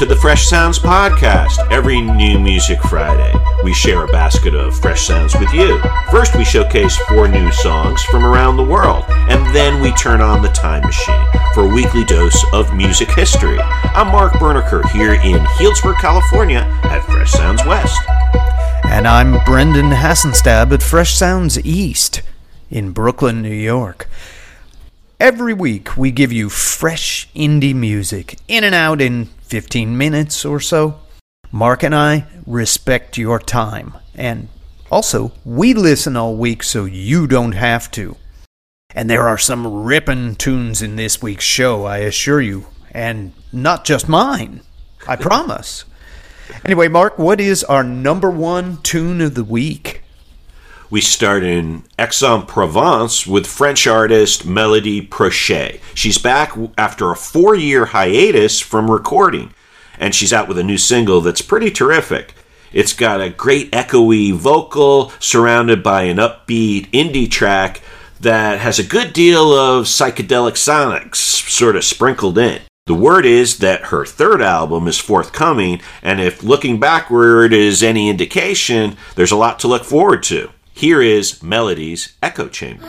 to the Fresh Sounds Podcast. Every new music Friday, we share a basket of fresh sounds with you. First, we showcase four new songs from around the world, and then we turn on the time machine for a weekly dose of music history. I'm Mark Berniker here in Healdsburg, California at Fresh Sounds West. And I'm Brendan Hassenstab at Fresh Sounds East in Brooklyn, New York. Every week, we give you fresh indie music in and out in 15 minutes or so. Mark and I respect your time. And also, we listen all week so you don't have to. And there are some rippin' tunes in this week's show, I assure you. And not just mine. I promise. Anyway, Mark, what is our number one tune of the week? We start in Aix-en-Provence with French artist Melody Prochet. She's back after a four year hiatus from recording, and she's out with a new single that's pretty terrific. It's got a great echoey vocal surrounded by an upbeat indie track that has a good deal of psychedelic sonics sort of sprinkled in. The word is that her third album is forthcoming, and if looking backward is any indication, there's a lot to look forward to. Here is Melody's Echo Chamber.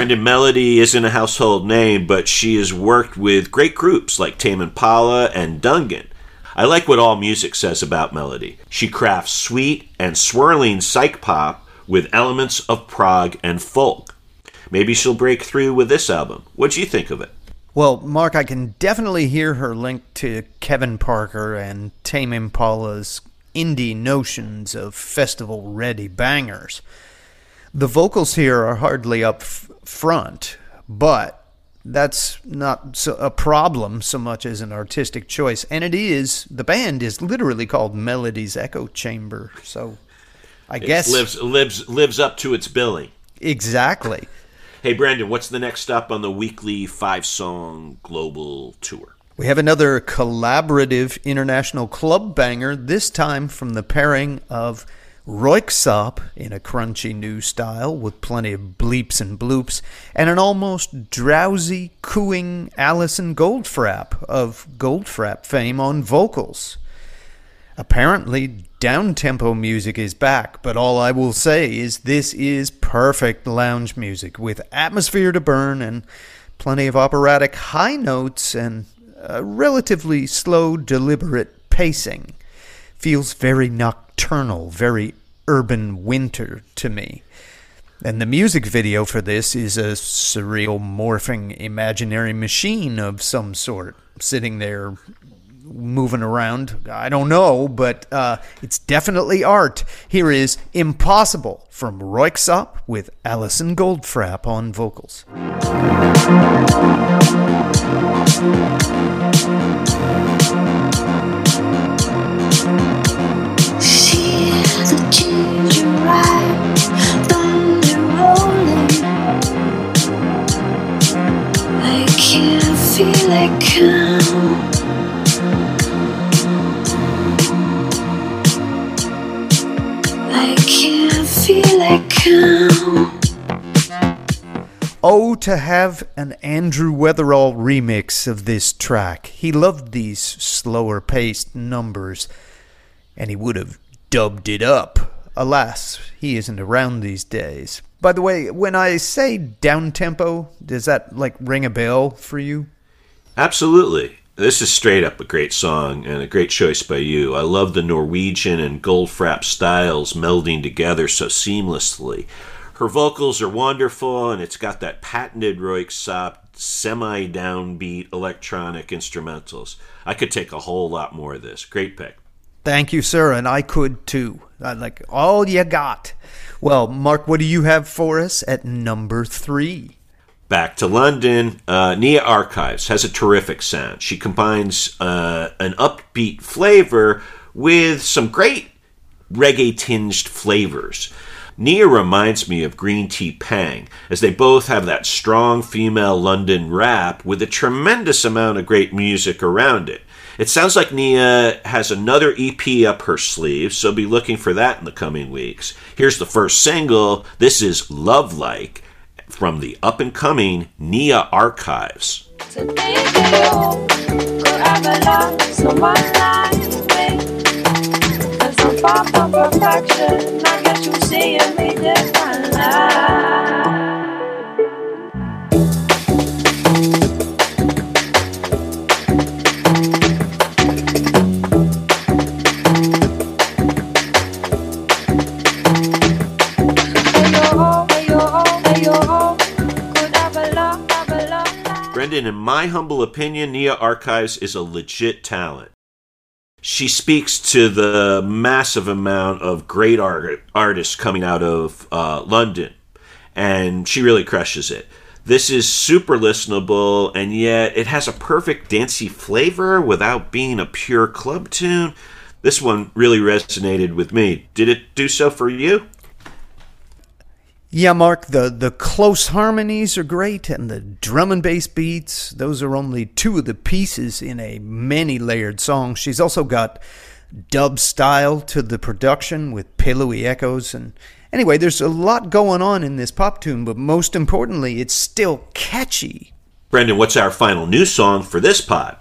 Brendan Melody isn't a household name, but she has worked with great groups like Tame Impala and Dungen. I like what All Music says about Melody. She crafts sweet and swirling psych pop with elements of prog and folk. Maybe she'll break through with this album. What do you think of it? Well, Mark, I can definitely hear her link to Kevin Parker and Tame Impala's indie notions of festival ready bangers. The vocals here are hardly up f- front, but that's not so a problem so much as an artistic choice. And it is, the band is literally called Melody's Echo Chamber. So I It guess. lives lives lives up to its billing. Exactly. Hey Brendan, what's the next stop on the weekly five song global tour? We have another collaborative international club banger, this time from the pairing of Röyksopp in a crunchy new style with plenty of bleeps and bloops, and an almost drowsy, cooing Alison Goldfrapp of Goldfrapp fame on vocals. Apparently, down-tempo music is back, but all I will say is this is perfect lounge music with atmosphere to burn and plenty of operatic high notes and a relatively slow, deliberate pacing. Feels very nocturnal, very urban winter to me. And the music video for this is a surreal, morphing, imaginary machine of some sort, sitting there moving around. I don't know, but uh, it's definitely art. Here is Impossible from Röyksopp with Alison Goldfrapp on vocals. Oh, to have an Andrew Weatherall remix of this track. He loved these slower paced numbers, and he would have dubbed it up. Alas, he isn't around these days. By the way, when I say down tempo, does that like ring a bell for you? Absolutely. This is straight up a great song and a great choice by you. I love the Norwegian and Goldfrapp styles melding together so seamlessly. Her vocals are wonderful, and it's got that patented Röyksopp semi downbeat electronic instrumentals. I could take a whole lot more of this. Great pick. Thank you, sir, and I could too. I like all you got. Well, Mark, what do you have for us at number three? Back to London, uh, Nia Archives has a terrific sound. She combines uh, an upbeat flavor with some great reggae tinged flavors. Nia reminds me of Greentea Peng, as they both have that strong female London rap with a tremendous amount of great music around it. It sounds like Nia has another EP up her sleeve, so be looking for that in the coming weeks. Here's the first single. This is Love Like from the up and coming Nia Archives. You see in me Brendan, in my humble opinion, Nia Archives is a legit talent. She speaks to the massive amount of great art- artists coming out of uh, London, and she really crushes it. This is super listenable, and yet it has a perfect dancey flavor without being a pure club tune. This one really resonated with me. Did it do so for you? Yeah, Mark, the, the close harmonies are great, and the drum and bass beats, those are only two of the pieces in a many layered song. She's also got dub style to the production with pillowy echoes. And anyway, there's a lot going on in this pop tune, but most importantly, it's still catchy. Brendan, what's our final new song for this pod?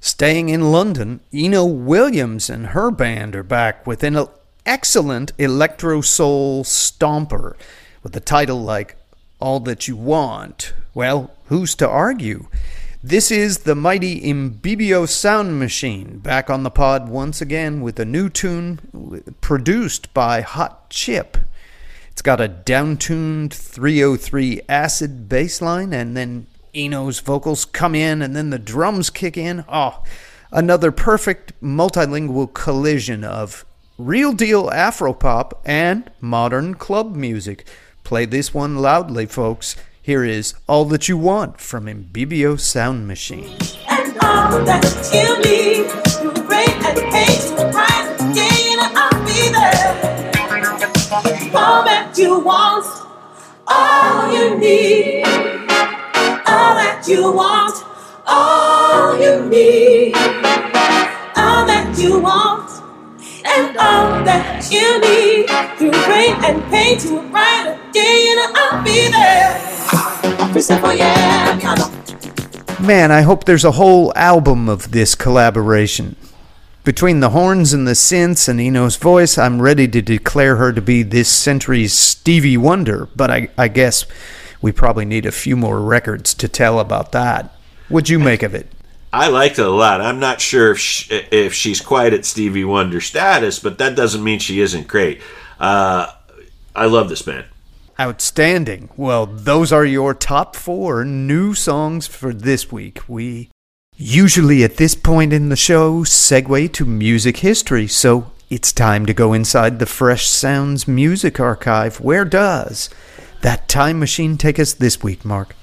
Staying in London, Eno Williams and her band are back with an excellent electro soul stomper with a title like All That You Want. Well, who's to argue? This is the mighty Ibibio Sound Machine back on the pod once again with a new tune produced by Hot Chip. It's got a downtuned 303 acid bass line, and then Eno's vocals come in, and then the drums kick in. Oh, another perfect multilingual collision of real deal Afropop and modern club music. Play this one loudly, folks. Here is All That You Want from Ibibio Sound Machine. and all that you need. You and bright day, I'll be there. All that you want, all you need. All that you want, all you need. And all that you need. Through rain and pain to a brighter day, and I'll be there. Simple, yeah. Man, I hope there's a whole album of this collaboration. Between the horns and the synths and Eno's voice, I'm ready to declare her to be this century's Stevie Wonder, but I, I guess we probably need a few more records to tell about that. What'd you make of it? I liked it a lot. I'm not sure if she, if she's quite at Stevie Wonder status, but that doesn't mean she isn't great. Uh, I love this band. Outstanding. Well, those are your top four new songs for this week. We usually at this point in the show segue to music history, so it's time to go inside the Fresh Sounds Music Archive. Where does that time machine take us this week, Mark?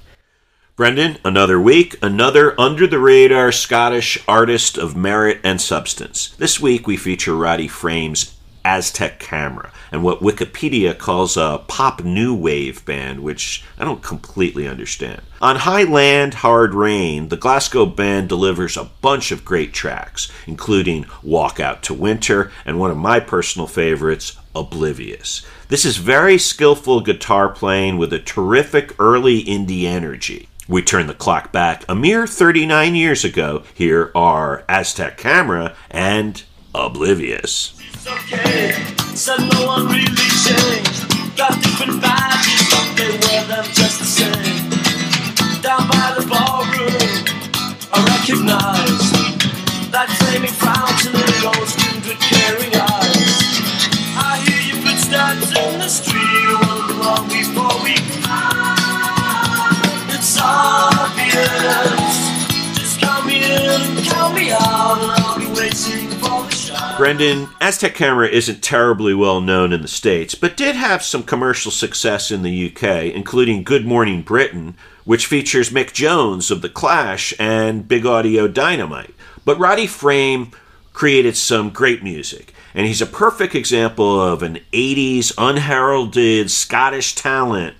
Brendan, another week, another under the radar Scottish artist of merit and substance. This week we feature Roddy Frame's Aztec Camera and what Wikipedia calls a pop new wave band, which I don't completely understand. On High Land, Hard Rain, the Glasgow band delivers a bunch of great tracks, including Walk Out to Winter and one of my personal favorites, Oblivious. This is very skillful guitar playing with a terrific early indie energy. We turn the clock back a mere 39 years ago. Here are Aztec Camera and Oblivious. okay. Said no Brendan, Aztec Camera isn't terribly well known in the States, but did have some commercial success in the UK, including Good Morning Britain, which features Mick Jones of The Clash and Big Audio Dynamite. But Roddy Frame created some great music. And he's a perfect example of an 80s unheralded Scottish talent,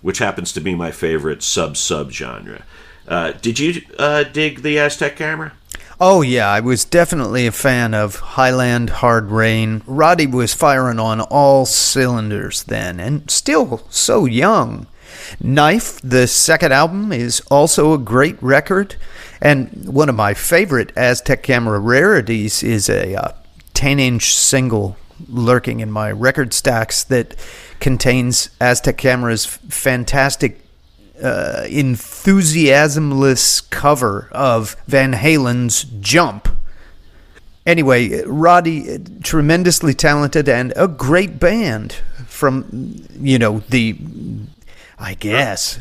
which happens to be my favorite sub sub genre. Uh, did you uh, dig the Aztec camera? Oh, yeah, I was definitely a fan of Highland Hard Rain. Roddy was firing on all cylinders then, and still so young. Knife, the second album, is also a great record. And one of my favorite Aztec Camera rarities is a uh, 10 inch single lurking in my record stacks that contains Aztec Camera's fantastic uh, enthusiasmless cover of Van Halen's Jump. Anyway, Roddy, tremendously talented and a great band from, you know, the, I guess,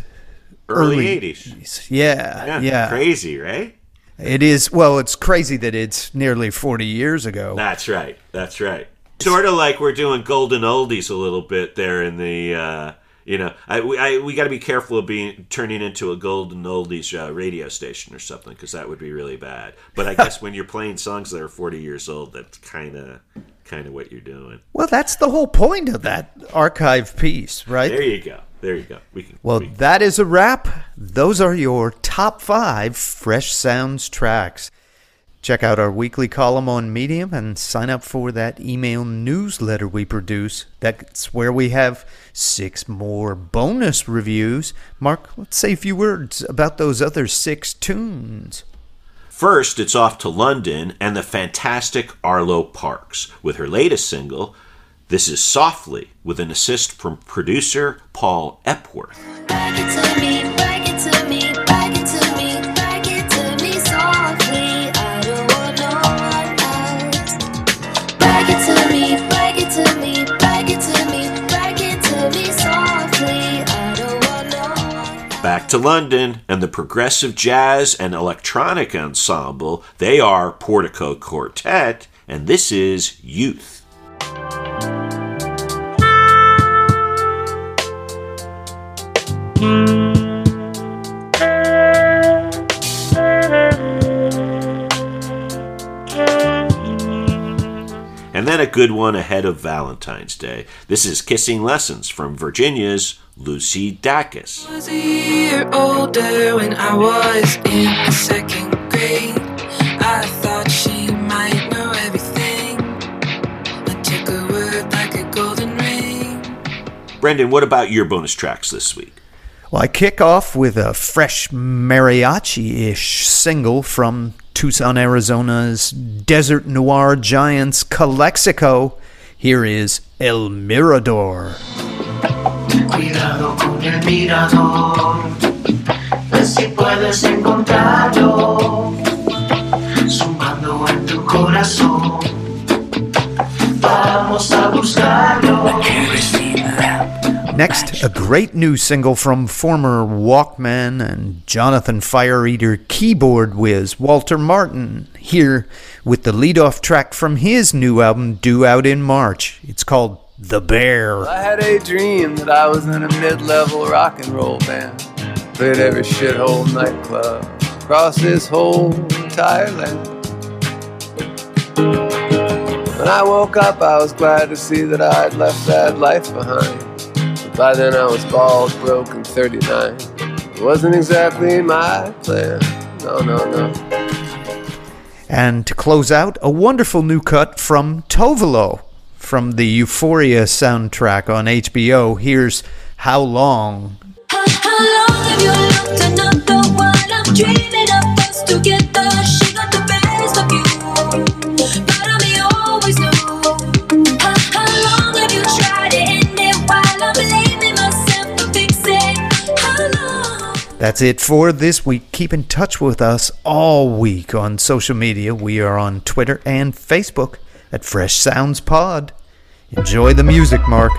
Early, Early- 80s. yeah, Yeah, yeah. Crazy, right? It is, well, it's crazy that it's nearly 40 years ago. That's right. That's right. Sort of like we're doing golden oldies a little bit there in the, uh, you know, I, we, I, we got to be careful of being turning into a golden oldies uh, radio station or something because that would be really bad. But I guess when you're playing songs that are 40 years old, that's kind of kind of what you're doing. Well, that's the whole point of that archive piece, right? There you go. There you go. We can. Well, we- that is a wrap. Those are your top five Fresh Sounds tracks. Check out our weekly column on Medium and sign up for that email newsletter we produce. That's where we have six more bonus reviews. Mark, let's say a few words about those other six tunes. First, it's off to London and the fantastic Arlo Parks with her latest single. This is Softly, with an assist from producer Paul Epworth. Back to London and the progressive jazz and electronic ensemble. They are Portico Quartet, and this is Youth. And then a good one ahead of Valentine's Day. This is Kissing Lessons from Virginia's Lucy Dacus. was a year older when I was in second grade. I thought she might know everything. I took her word like a golden ring. Brendan, what about your bonus tracks this week? Well, I kick off with a fresh mariachi ish single from Tucson, Arizona's Desert Noir Giants Calexico. Here is El Mirador. Cuidado con el mirador, si puedes encontrarlo, sumando en tu corazón. Next, a great new single from former Walkmen and Jonathan Fire Eater keyboard whiz Walter Martin, here with the lead-off track from his new album due out in March. It's called The Bear. I had a dream that I was in a mid-level rock and roll band. Played every shithole nightclub across this whole entire land. When I woke up, I was glad to see that I'd left that life behind. But by then I was bald, broke, and 39. It wasn't exactly my plan. No, no, no. And to close out, a wonderful new cut from Tove Lo from the Euphoria soundtrack on HBO. Here's How Long. How, how long That's it for this week. Keep in touch with us all week on social media. We are on Twitter and Facebook at Fresh Sounds Pod. Enjoy the music, Mark.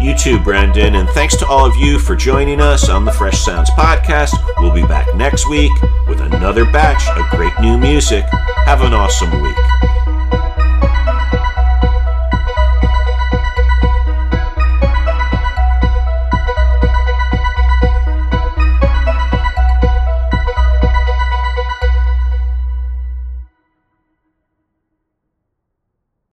You too, Brendan, and thanks to all of you for joining us on the Fresh Sounds podcast. We'll be back next week with another batch of great new music. Have an awesome week.